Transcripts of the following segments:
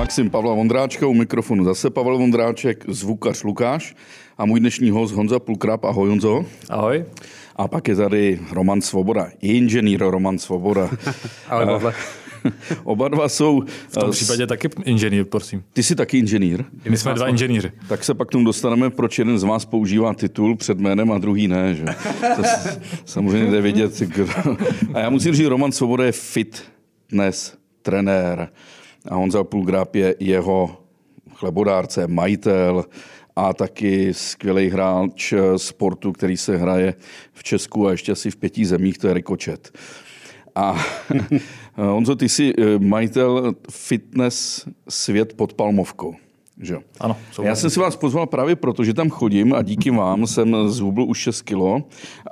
Maxim Pavla Vondráčka, u mikrofonu zase Pavel Vondráček, zvukař Lukáš a můj dnešní host Honza Pulkrab. Ahoj Honzo. Ahoj. A pak je tady Roman Svoboda, inženýr Roman Svoboda. Ahoj Pavle. Oba dva jsou... V tom případě taky inženýr, prosím. Ty jsi taky inženýr? My jsme dva inženýři. Tak se pak k tomu dostaneme, proč jeden z vás používá titul před jménem a druhý ne. Že? To samozřejmě jde vidět. Kdo... A já musím říct, Roman Svoboda je fitness trenér a Honza Pulgráp je jeho chlebodárce, majitel a taky skvělý hráč sportu, který se hraje v Česku a ještě asi v pěti zemích, to je Rikočet. A Honzo, ty jsi eh, majitel fitness svět pod Palmovkou. Že? Ano, Já jsem si vás pozval právě proto, že tam chodím a díky vám jsem zhubl už 6 kilo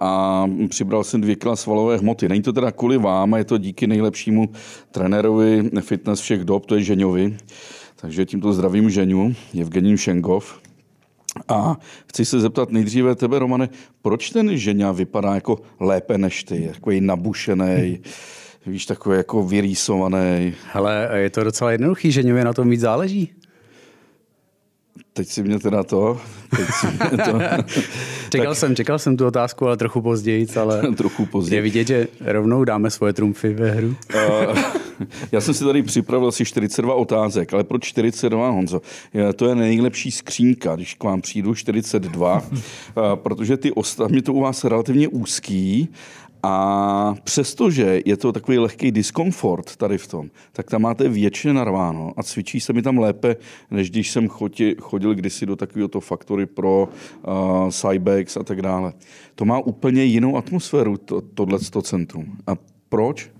a přibral jsem 2 kila svalové hmoty. Není to teda kvůli vám, je to díky nejlepšímu trenérovi fitness všech dob, to je Ženovi. Takže tímto zdravím Ženu, Evgením Šengov. A chci se zeptat nejdříve tebe, Romane, proč ten Ženя vypadá jako lépe než ty, takový nabušený, víš, takový jako vyrýsovaný. Ale je to docela jednoduchý, že na tom víc záleží. Teď si mě teda to... Teď si mě to čekal, tak, jsem, čekal jsem tu otázku, ale trochu později, ale trochu později. je vidět, že rovnou dáme svoje trumfy ve hru. Uh, já jsem si tady připravil asi 42 otázek, ale proč 42, Honzo? To je nejlepší skřínka, když k vám přijdu 42, uh, protože ty ostatní to u vás relativně úzký a přestože je to takový lehký diskomfort tady v tom, tak tam máte většině narváno a cvičí se mi tam lépe, než když jsem chodil, chodil kdysi do takového to faktory pro uh, Cybex a tak dále. To má úplně jinou atmosféru, to, tohleto centrum. A proč?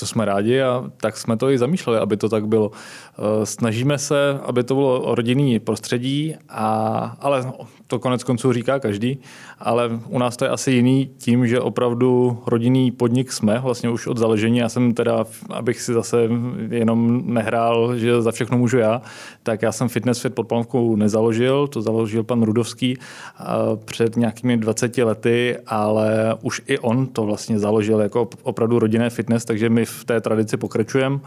To jsme rádi a tak jsme to i zamýšleli, aby to tak bylo. Eh, snažíme se, aby to bylo rodinný prostředí, a, ale to konec konců říká každý, ale u nás to je asi jiný tím, že opravdu rodinný podnik jsme vlastně už od založení. Já jsem teda, abych si zase jenom nehrál, že za všechno můžu já, tak já jsem Fitness Fit pod Palmkou nezaložil, to založil pan Rudovský eh, před nějakými 20 lety, ale už i on to vlastně založil jako opravdu rodinné fitness, takže my v té tradici pokračujeme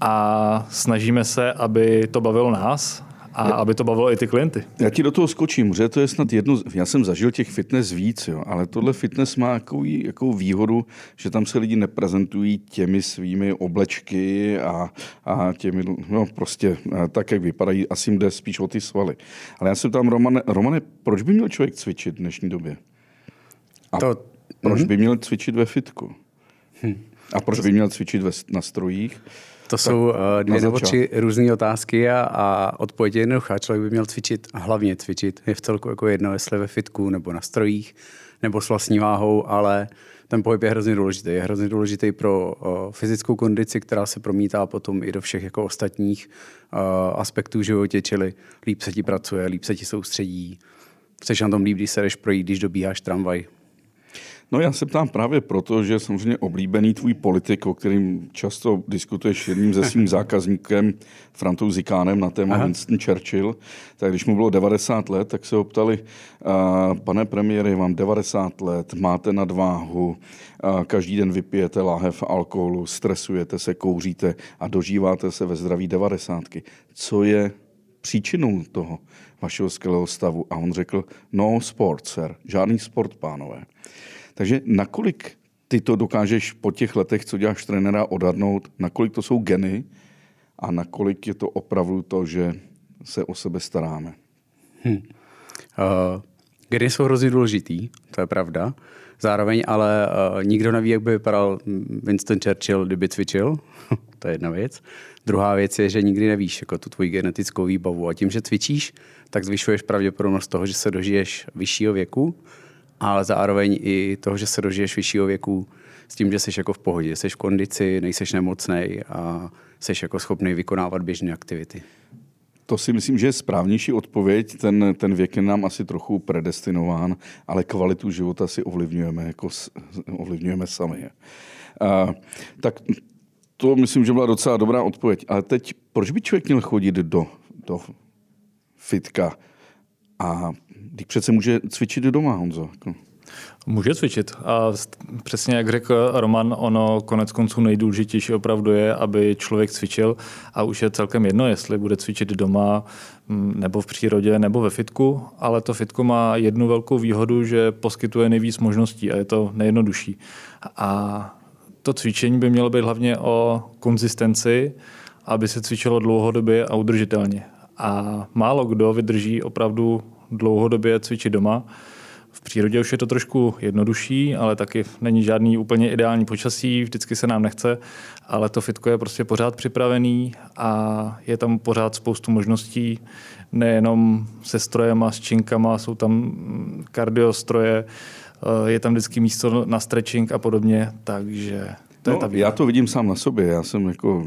a snažíme se, aby to bavilo nás, a já, aby to bavilo i ty klienty. Já ti do toho skočím, že to je snad jedno, já jsem zažil těch fitness víc, jo, ale tohle fitness má jakou, jakou výhodu, že tam se lidi neprezentují těmi svými oblečky a, a těmi, no prostě tak, jak vypadají, asi jim jde spíš o ty svaly. Ale já jsem tam, Romane, Romane proč by měl člověk cvičit v dnešní době? A to, proč mm-hmm. by měl cvičit ve fitku? Hm. A proč by měl cvičit ve, na strojích? To jsou uh, dvě nebo tři různé otázky a, a odpověď je jednoduchá. Člověk by měl cvičit a hlavně cvičit. Je v celku jako jedno, jestli ve fitku nebo na strojích nebo s vlastní váhou, ale ten pohyb je hrozně důležitý. Je hrozně důležitý pro uh, fyzickou kondici, která se promítá potom i do všech jako ostatních uh, aspektů v životě, čili líp se ti pracuje, líp se ti soustředí, Chceš na tom líp, když se jdeš projít, když dobíháš tramvaj. No já se ptám právě proto, že samozřejmě oblíbený tvůj politik, o kterým často diskutuješ jedním ze svým zákazníkem, Frantou Zikánem na téma Aha. Winston Churchill, tak když mu bylo 90 let, tak se ho ptali, pane premiére, vám 90 let, máte nadváhu, každý den vypijete láhev alkoholu, stresujete se, kouříte a dožíváte se ve zdraví 90. Co je příčinou toho vašeho skvělého stavu? A on řekl, no sport, sir, žádný sport, pánové. Takže nakolik ty to dokážeš po těch letech, co děláš trenéra, odhadnout, nakolik to jsou geny a nakolik je to opravdu to, že se o sebe staráme? Hmm. Uh, geny jsou hrozně důležitý, to je pravda. Zároveň ale uh, nikdo neví, jak by vypadal Winston Churchill, kdyby cvičil. to je jedna věc. Druhá věc je, že nikdy nevíš jako tu tvoji genetickou výbavu. A tím, že cvičíš, tak zvyšuješ pravděpodobnost toho, že se dožiješ vyššího věku ale zároveň i toho, že se dožiješ vyššího věku s tím, že jsi jako v pohodě, jsi v kondici, nejseš nemocný a jsi jako schopný vykonávat běžné aktivity. To si myslím, že je správnější odpověď. Ten, ten věk je nám asi trochu predestinován, ale kvalitu života si ovlivňujeme, jako ovlivňujeme sami. A, tak to myslím, že byla docela dobrá odpověď. Ale teď, proč by člověk měl chodit do, do fitka a Teď přece může cvičit doma, Honzo. Jako. Může cvičit. A přesně jak řekl Roman, ono konec konců nejdůležitější opravdu je, aby člověk cvičil a už je celkem jedno, jestli bude cvičit doma mm, nebo v přírodě, nebo ve fitku, ale to fitko má jednu velkou výhodu, že poskytuje nejvíc možností a je to nejjednodušší. A to cvičení by mělo být hlavně o konzistenci, aby se cvičilo dlouhodobě a udržitelně. A málo kdo vydrží opravdu dlouhodobě cvičit doma. V přírodě už je to trošku jednodušší, ale taky není žádný úplně ideální počasí, vždycky se nám nechce, ale to fitko je prostě pořád připravený a je tam pořád spoustu možností, nejenom se strojema, s činkama, jsou tam kardiostroje, je tam vždycky místo na stretching a podobně, takže to no, je ta já to vidím sám na sobě. Já jsem jako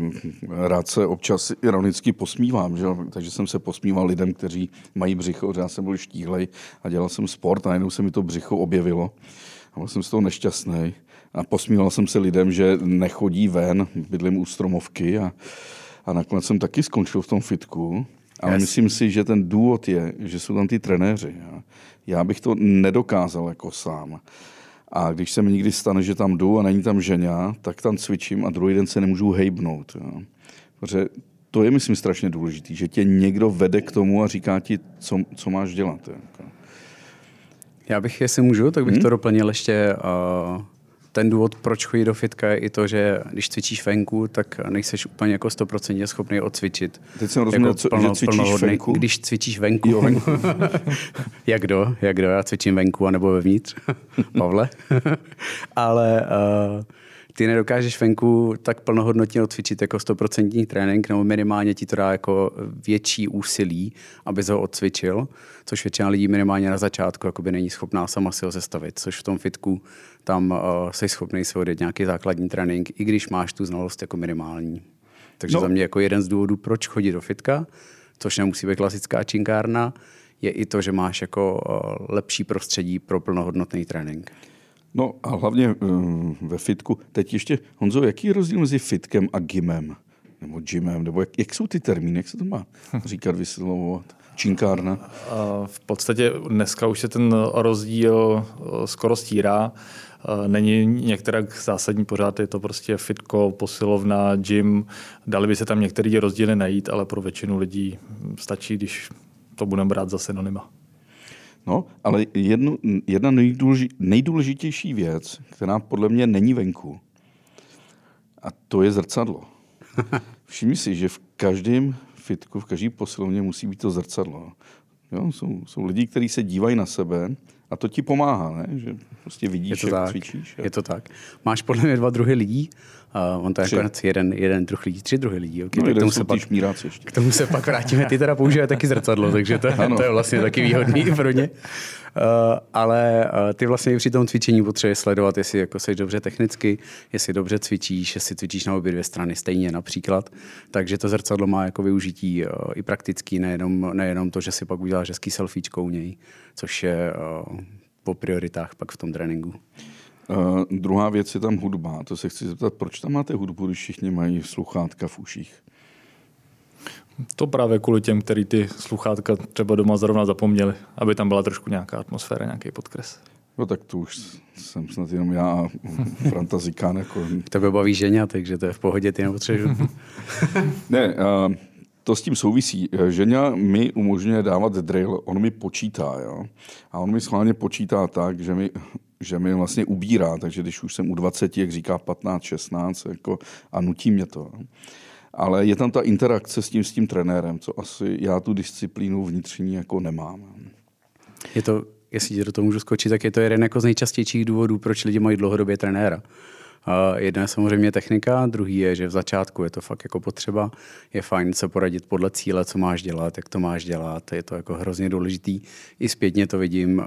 rád se občas ironicky posmívám, že? takže jsem se posmíval lidem, kteří mají břicho. Já jsem byl štíhlej a dělal jsem sport a najednou se mi to břicho objevilo. A byl jsem z toho nešťastný. A posmíval jsem se lidem, že nechodí ven, bydlím u stromovky a, a nakonec jsem taky skončil v tom fitku. Ale yes. myslím si, že ten důvod je, že jsou tam ty trenéři. Já bych to nedokázal jako sám. A když se mi někdy stane, že tam jdu a není tam žena, tak tam cvičím a druhý den se nemůžu hejbnout. Jo. Protože to je, myslím, strašně důležité, že tě někdo vede k tomu a říká ti, co, co máš dělat. Jo. Já bych, jestli můžu, tak bych hmm? to doplnil ještě uh, ten důvod, proč chodí do fitka, je i to, že když cvičíš venku, tak nejseš úplně jako stoprocentně schopný odcvičit. Teď jsem rozuměl, jako co, plno, že cvičíš venku? Když cvičíš venku. Jo, venku. jak kdo, jak kdo, já cvičím venku anebo vevnitř, Pavle. Ale uh, ty nedokážeš venku tak plnohodnotně odcvičit jako 100% trénink, nebo minimálně ti to dá jako větší úsilí, aby ho odcvičil, což většina lidí minimálně na začátku jakoby není schopná sama si ho zestavit, což v tom fitku tam uh, jsi schopný si odjet nějaký základní trénink, i když máš tu znalost jako minimální. Takže no. za mě jako jeden z důvodů, proč chodit do fitka, což nemusí být klasická činkárna, je i to, že máš jako uh, lepší prostředí pro plnohodnotný trénink. No a hlavně uh, ve fitku. Teď ještě, Honzo, jaký je rozdíl mezi fitkem a gymem? Nebo gymem? Nebo jak, jak jsou ty termíny? Jak se to má říkat, vyslovovat? Činkárna? V podstatě dneska už se ten rozdíl skoro stírá. Není některá zásadní pořád, je to prostě fitko, posilovna, gym. Dali by se tam některé rozdíly najít, ale pro většinu lidí stačí, když to budeme brát za synonyma. No, ale jednu, jedna nejdůleži, nejdůležitější věc, která podle mě není venku, a to je zrcadlo. Všimni si, že v každém fitku, v každé posilovně musí být to zrcadlo. Jo, jsou, jsou lidi, kteří se dívají na sebe a to ti pomáhá, ne? že prostě vidíš, je to jak tak. cvičíš. Je to tak. Máš podle mě dva druhy lidí. Uh, on to je nakonec jeden, jeden druh lidí, tři druhy lidí. Okay, no, tak k tomu se pak, ještě. K tomu se pak vrátíme. Ty teda používají taky zrcadlo, takže to, to je vlastně taky výhodný pro ně. Uh, ale uh, ty vlastně při tom cvičení potřebuješ sledovat, jestli jako jsi dobře technicky, jestli dobře cvičíš, jestli cvičíš na obě dvě strany stejně například. Takže to zrcadlo má jako využití uh, i praktický, nejenom, nejenom to, že si pak uděláš hezký selfiečko u něj, což je uh, po prioritách pak v tom tréninku. Uh, druhá věc je tam hudba. To se chci zeptat, proč tam máte hudbu, když všichni mají sluchátka v uších? To právě kvůli těm, který ty sluchátka třeba doma zrovna zapomněli, aby tam byla trošku nějaká atmosféra, nějaký podkres. No tak to už jsem snad jenom já a Franta Zikán. Jako... Tebe baví ženě, takže to je v pohodě, ty nepotřebuješ. ne, uh, to s tím souvisí. Žena mi umožňuje dávat drill, on mi počítá. Jo? A on mi schválně počítá tak, že mi, že mi vlastně ubírá. Takže když už jsem u 20, jak říká 15, 16 jako, a nutí mě to. Ale je tam ta interakce s tím, s tím trenérem, co asi já tu disciplínu vnitřní jako nemám. Je to, jestli do toho můžu skočit, tak je to jeden jako z nejčastějších důvodů, proč lidi mají dlouhodobě trenéra. Uh, jedna je samozřejmě technika, druhý je, že v začátku je to fakt jako potřeba. Je fajn se poradit podle cíle, co máš dělat, jak to máš dělat. Je to jako hrozně důležitý. I zpětně to vidím,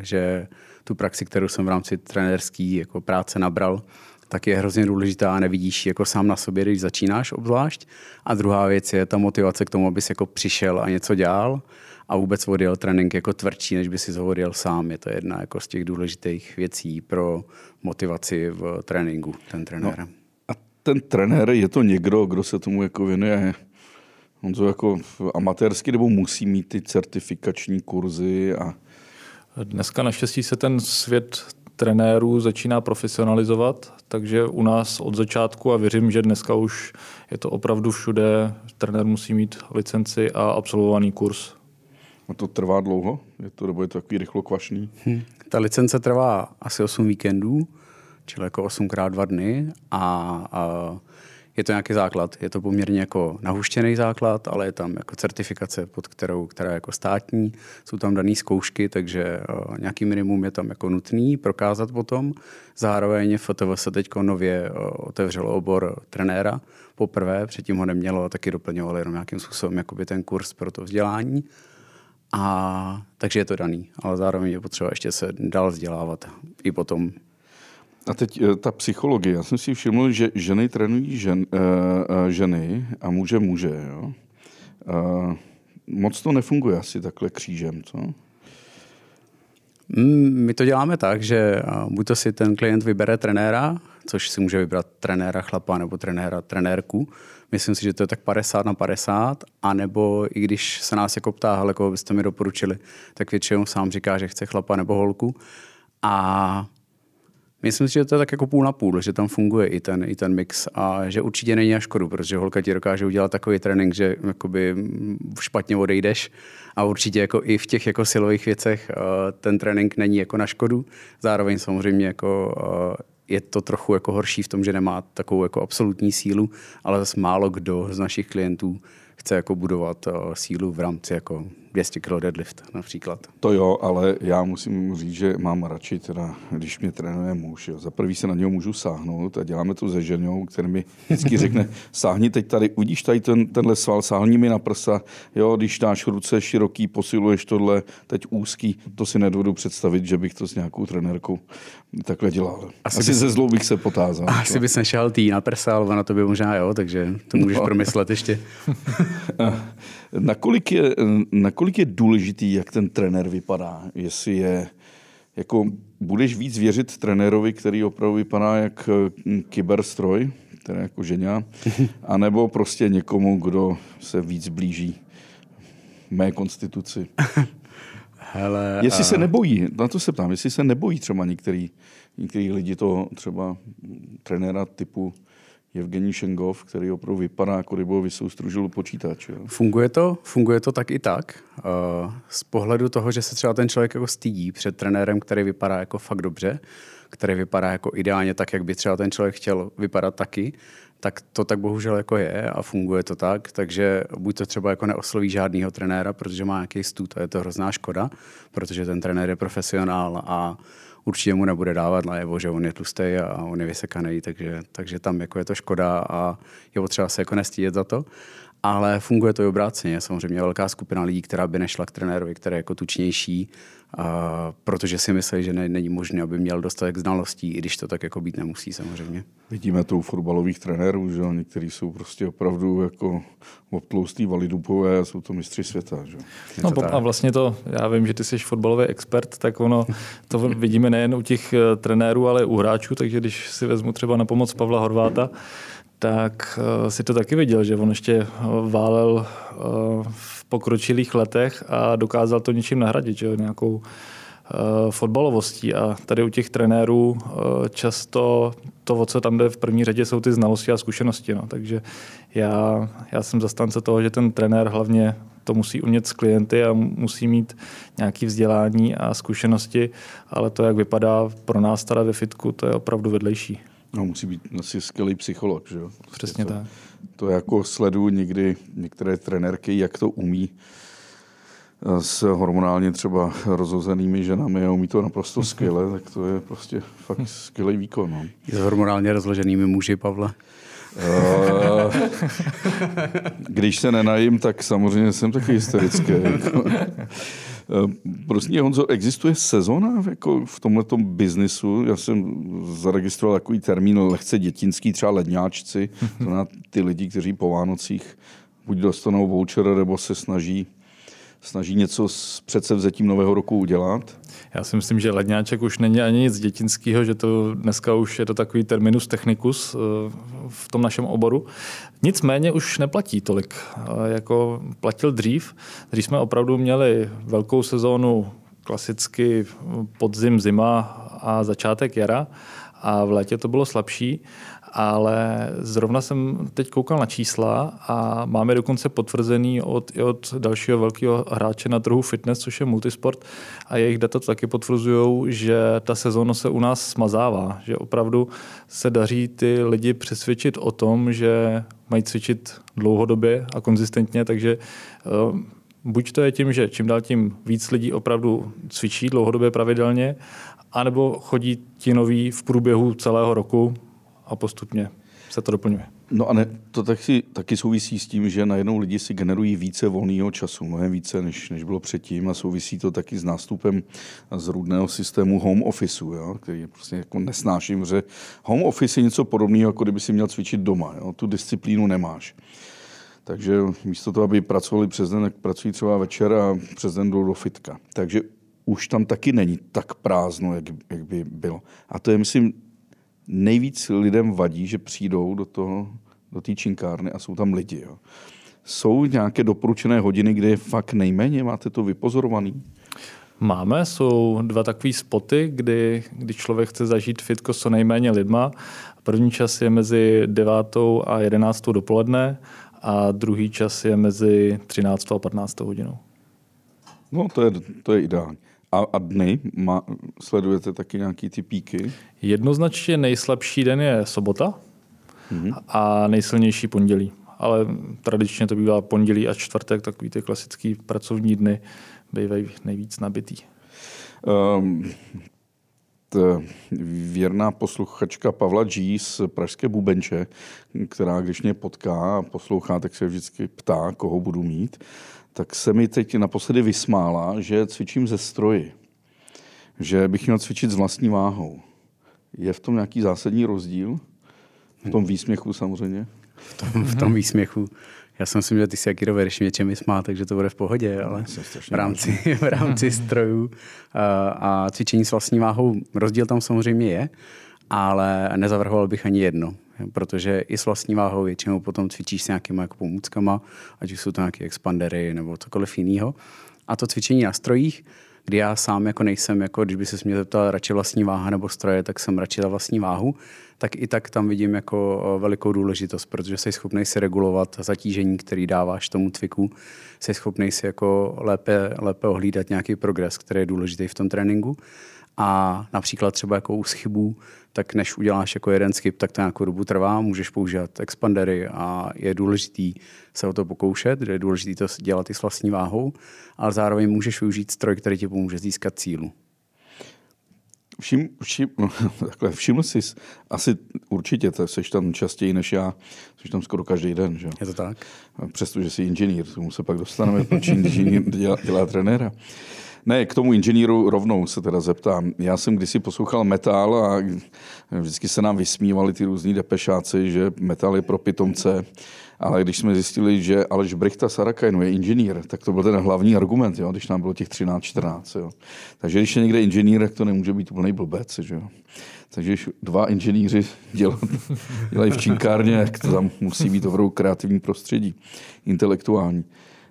že tu praxi, kterou jsem v rámci trenérský jako práce nabral, tak je hrozně důležitá a nevidíš jako sám na sobě, když začínáš obzvlášť. A druhá věc je ta motivace k tomu, abys jako přišel a něco dělal a vůbec odjel trénink jako tvrdší, než by si ho odjel sám. Je to jedna jako z těch důležitých věcí pro motivaci v tréninku, ten trenér. No, a ten trenér je to někdo, kdo se tomu jako věnuje On to jako amatérsky nebo musí mít ty certifikační kurzy a Dneska naštěstí se ten svět trenérů začíná profesionalizovat, takže u nás od začátku a věřím, že dneska už je to opravdu všude, trenér musí mít licenci a absolvovaný kurz. A to trvá dlouho? Je to, nebo je to takový rychlokvašný? Hmm. Ta licence trvá asi 8 víkendů, čili jako 8 krát 2 dny a, a je to nějaký základ. Je to poměrně jako nahuštěný základ, ale je tam jako certifikace, pod kterou, která je jako státní. Jsou tam dané zkoušky, takže uh, nějaký minimum je tam jako nutný prokázat potom. Zároveň FTV se teď nově uh, otevřelo obor trenéra poprvé, předtím ho nemělo, taky doplňovali jenom nějakým způsobem ten kurz pro to vzdělání. A takže je to daný, ale zároveň je potřeba ještě se dál vzdělávat i potom a teď eh, ta psychologie. Já jsem si všiml, že ženy trénují žen, uh, uh, ženy a muže muže. Jo? Moc to nefunguje asi takhle křížem, co? Mm, my to děláme tak, že buď to si ten klient vybere trenéra, což si může vybrat trenéra chlapa nebo trenéra trenérku. Myslím si, že to je tak 50 na 50, anebo i když se nás jako ptá, ale koho byste mi doporučili, tak většinou sám říká, že chce chlapa nebo holku. A Myslím si, že to je tak jako půl na půl, že tam funguje i ten, i ten mix a že určitě není na škodu, protože holka ti dokáže udělat takový trénink, že jakoby špatně odejdeš a určitě jako i v těch jako silových věcech eh, ten trénink není jako na škodu. Zároveň samozřejmě jako eh, je to trochu jako horší v tom, že nemá takovou jako absolutní sílu, ale zase málo kdo z našich klientů chce jako budovat uh, sílu v rámci jako 200 kg deadlift například. To jo, ale já musím říct, že mám radši teda, když mě trénuje muž. Jo. Za prvý se na něho můžu sáhnout a děláme to se ženou, který mi vždycky řekne, sáhni teď tady, udíš tady ten, tenhle sval, sáhni mi na prsa, jo, když dáš ruce široký, posiluješ tohle, teď úzký, to si nedovedu představit, že bych to s nějakou trenérkou takhle dělal. Asi, asi bys, ze zlou bych se potázal. Asi bys nešel tý na prsa, ale na to by možná jo, takže to můžeš no. promyslet ještě. nakolik, je, nakolik je důležitý, jak ten trenér vypadá? Jestli je, jako budeš víc věřit trenérovi, který opravdu vypadá jak hm, kyberstroj, teda jako ženě, anebo prostě někomu, kdo se víc blíží mé konstituci. Hele, jestli a... se nebojí, na to se ptám, jestli se nebojí třeba některý, některý lidi to třeba trenéra typu Evgení Šengov, který opravdu vypadá, jako kdyby ho vysoustružil počítač. Jo. Funguje to? Funguje to tak i tak. Uh, z pohledu toho, že se třeba ten člověk jako stydí před trenérem, který vypadá jako fakt dobře, který vypadá jako ideálně tak, jak by třeba ten člověk chtěl vypadat taky, tak to tak bohužel jako je a funguje to tak, takže buď to třeba jako neosloví žádného trenéra, protože má nějaký stůd a je to hrozná škoda, protože ten trenér je profesionál a určitě mu nebude dávat najevo, že on je tlustý a on je vysekaný, takže, takže tam jako je to škoda a je potřeba se jako nestíjet za to. Ale funguje to i obráceně. Samozřejmě velká skupina lidí, která by nešla k trenérovi, který je jako tučnější, a protože si myslí, že ne, není možné, aby měl dostatek znalostí, i když to tak jako být nemusí samozřejmě. Vidíme to u fotbalových trenérů, že někteří jsou prostě opravdu jako obtloustý validupové a jsou to mistři světa. Že? No, to a vlastně to, já vím, že ty jsi fotbalový expert, tak ono to vidíme nejen u těch eh, trenérů, ale i u hráčů, takže když si vezmu třeba na pomoc Pavla Horváta, tak uh, si to taky viděl, že on ještě eh, válel uh, v pokročilých letech a dokázal to něčím nahradit, že nějakou uh, fotbalovostí. A tady u těch trenérů uh, často to, o co tam jde v první řadě, jsou ty znalosti a zkušenosti. No. Takže já, já jsem zastánce toho, že ten trenér hlavně to musí umět s klienty a musí mít nějaké vzdělání a zkušenosti, ale to, jak vypadá pro nás tady ve fitku, to je opravdu vedlejší. No, musí být asi skvělý psycholog, že jo? Přesně to, tak. To jako sleduju někdy některé trenérky, jak to umí eh, s hormonálně třeba rozhozenými ženami a umí to naprosto skvěle, tak to je prostě fakt skvělý výkon. No. S hormonálně rozloženými muži, Pavle? Eh, když se nenajím, tak samozřejmě jsem taky hysterický. Prostě Honzo, existuje sezona jako v tomhle biznisu? Já jsem zaregistroval takový termín lehce dětinský, třeba ledňáčci, to na ty lidi, kteří po Vánocích buď dostanou voucher, nebo se snaží snaží něco s předsevzetím nového roku udělat? Já si myslím, že ledňáček už není ani nic dětinského, že to dneska už je to takový terminus technicus eh, v tom našem oboru. Nicméně už neplatí tolik, eh, jako platil dřív. Dřív jsme opravdu měli velkou sezónu klasicky podzim, zima a začátek jara a v létě to bylo slabší ale zrovna jsem teď koukal na čísla a máme dokonce potvrzený od, i od dalšího velkého hráče na trhu fitness, což je multisport. A jejich data taky potvrzují, že ta sezóna se u nás smazává, že opravdu se daří ty lidi přesvědčit o tom, že mají cvičit dlouhodobě a konzistentně, takže uh, buď to je tím, že čím dál tím víc lidí opravdu cvičí dlouhodobě pravidelně, anebo chodí ti noví v průběhu celého roku a postupně se to doplňuje. No a ne, to taky, taky souvisí s tím, že najednou lidi si generují více volného času, mnohem více, než, než bylo předtím a souvisí to taky s nástupem z rudného systému home officeu, jo, který prostě jako nesnáším, že home office je něco podobného, jako kdyby si měl cvičit doma, jo, tu disciplínu nemáš. Takže místo toho, aby pracovali přes den, tak pracují třeba večer a přes den jdou do fitka. Takže už tam taky není tak prázdno, jak, jak by bylo. A to je, myslím, nejvíc lidem vadí, že přijdou do toho, do té činkárny a jsou tam lidi. Jo. Jsou nějaké doporučené hodiny, kde je fakt nejméně? Máte to vypozorovaný? Máme, jsou dva takové spoty, kdy, kdy člověk chce zažít fitko co nejméně lidma. První čas je mezi 9. a 11. dopoledne a druhý čas je mezi 13. a 15. hodinou. No, to je, to je ideální. A, a dny? Má, sledujete taky nějaký ty píky? Jednoznačně nejslabší den je sobota mm-hmm. a nejsilnější pondělí. Ale tradičně to bývá pondělí a čtvrtek, takový ty klasický pracovní dny bývají nejvíc nabitý. Um, věrná posluchačka Pavla G. z Pražské Bubenče, která když mě potká a poslouchá, tak se vždycky ptá, koho budu mít tak se mi teď naposledy vysmála, že cvičím ze stroji. Že bych měl cvičit s vlastní váhou. Je v tom nějaký zásadní rozdíl? V tom výsměchu samozřejmě? V tom, v tom výsměchu. Já si myslím, že ty si jaký dovedeš něčem vysmát, takže to bude v pohodě, ale v rámci, v rámci strojů a, a cvičení s vlastní váhou rozdíl tam samozřejmě je, ale nezavrhoval bych ani jedno protože i s vlastní váhou většinou potom cvičíš s nějakýma jako pomůckama, ať už jsou to nějaké expandery nebo cokoliv jiného. A to cvičení na strojích, kdy já sám jako nejsem, jako když by se mě zeptal radši vlastní váha nebo stroje, tak jsem radši za vlastní váhu, tak i tak tam vidím jako velikou důležitost, protože jsi schopný si regulovat zatížení, který dáváš tomu cviku, jsi schopný si jako lépe, lépe ohlídat nějaký progres, který je důležitý v tom tréninku. A například třeba jako u schybů, tak než uděláš jako jeden skip, tak to nějakou dobu trvá, můžeš používat expandery a je důležitý se o to pokoušet, je důležité to dělat i s vlastní váhou, ale zároveň můžeš využít stroj, který ti pomůže získat cílu. Všim, všim, no, takhle, všiml jsi, asi určitě, to jsi tam častěji než já, jsi tam skoro každý den, že? Je to tak? Přestože jsi inženýr, tomu se pak dostaneme, proč inženýr dělá, dělá trenéra. Ne, k tomu inženýru rovnou se teda zeptám. Já jsem kdysi poslouchal metal a vždycky se nám vysmívali ty různí depešáci, že metal je pro pitomce. Ale když jsme zjistili, že Aleš Brichta Sarakajnu je inženýr, tak to byl ten hlavní argument, jo, když nám bylo těch 13-14. Jo. Takže když je někde inženýr, tak to nemůže být úplný blbec. Že jo. Takže když dva inženýři dělat, dělají v činkárně, tak to tam musí být opravdu kreativní prostředí, intelektuální.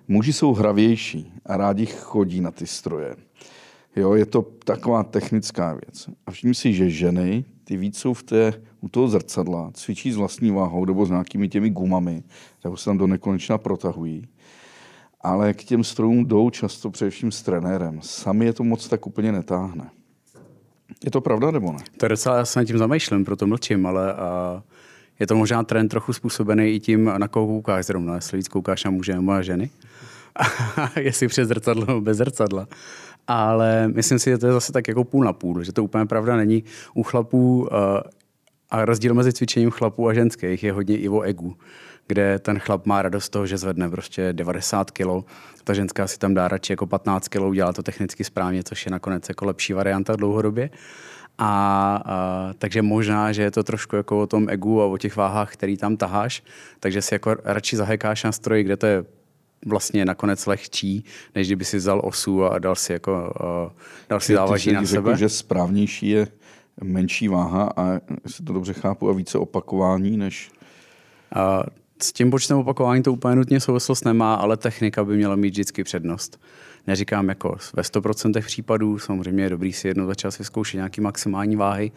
Muži jsou hravější a rádi chodí na ty stroje. Jo, je to taková technická věc. A všimni si, že ženy, ty víc jsou v té, u toho zrcadla, cvičí s vlastní váhou nebo s nějakými těmi gumami, nebo se tam do nekonečna protahují. Ale k těm strojům jdou často především s trenérem. Sami je to moc tak úplně netáhne. Je to pravda nebo ne? To je docela, já se tím zamýšlím, proto mlčím, ale a je to možná trend trochu způsobený i tím, na koho koukáš zrovna, jestli víc koukáš na muže nebo na ženy. jestli přes zrcadlo nebo bez zrcadla. Ale myslím si, že to je zase tak jako půl na půl, že to úplně pravda není. U chlapů uh, a rozdíl mezi cvičením chlapů a ženských je hodně i o egu, kde ten chlap má radost z toho, že zvedne prostě 90 kg, ta ženská si tam dá radši jako 15 kg, udělá to technicky správně, což je nakonec jako lepší varianta dlouhodobě. A, a takže možná, že je to trošku jako o tom egu a o těch váhách, který tam taháš, takže si jako radši zahekáš na stroji, kde to je vlastně nakonec lehčí, než kdyby si vzal osu a dal si, jako, uh, dal si závaží na sebe. Řekl, že správnější je menší váha a jestli to dobře chápu a více opakování než... Uh, S tím počtem opakování to úplně nutně souvislost nemá, ale technika by měla mít vždycky přednost. Neříkám jako ve 100% případů, samozřejmě je dobrý si jednou za čas vyzkoušet nějaký maximální váhy,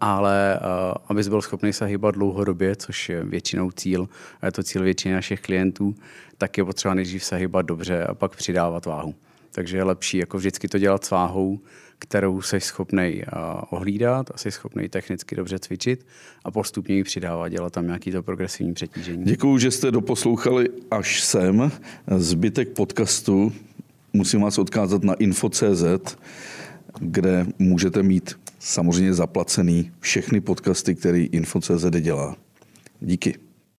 ale uh, abys byl schopný se hýbat dlouhodobě, což je většinou cíl, a je to cíl většiny našich klientů, tak je potřeba nejdřív se hýbat dobře a pak přidávat váhu. Takže je lepší jako vždycky to dělat s váhou, kterou jsi schopný uh, ohlídat a jsi schopný technicky dobře cvičit a postupně ji přidávat, dělat tam nějaký to progresivní přetížení. Děkuji, že jste doposlouchali až sem. Zbytek podcastu musím vás odkázat na info.cz, kde můžete mít samozřejmě zaplacený všechny podcasty, který info.cz dělá. Díky.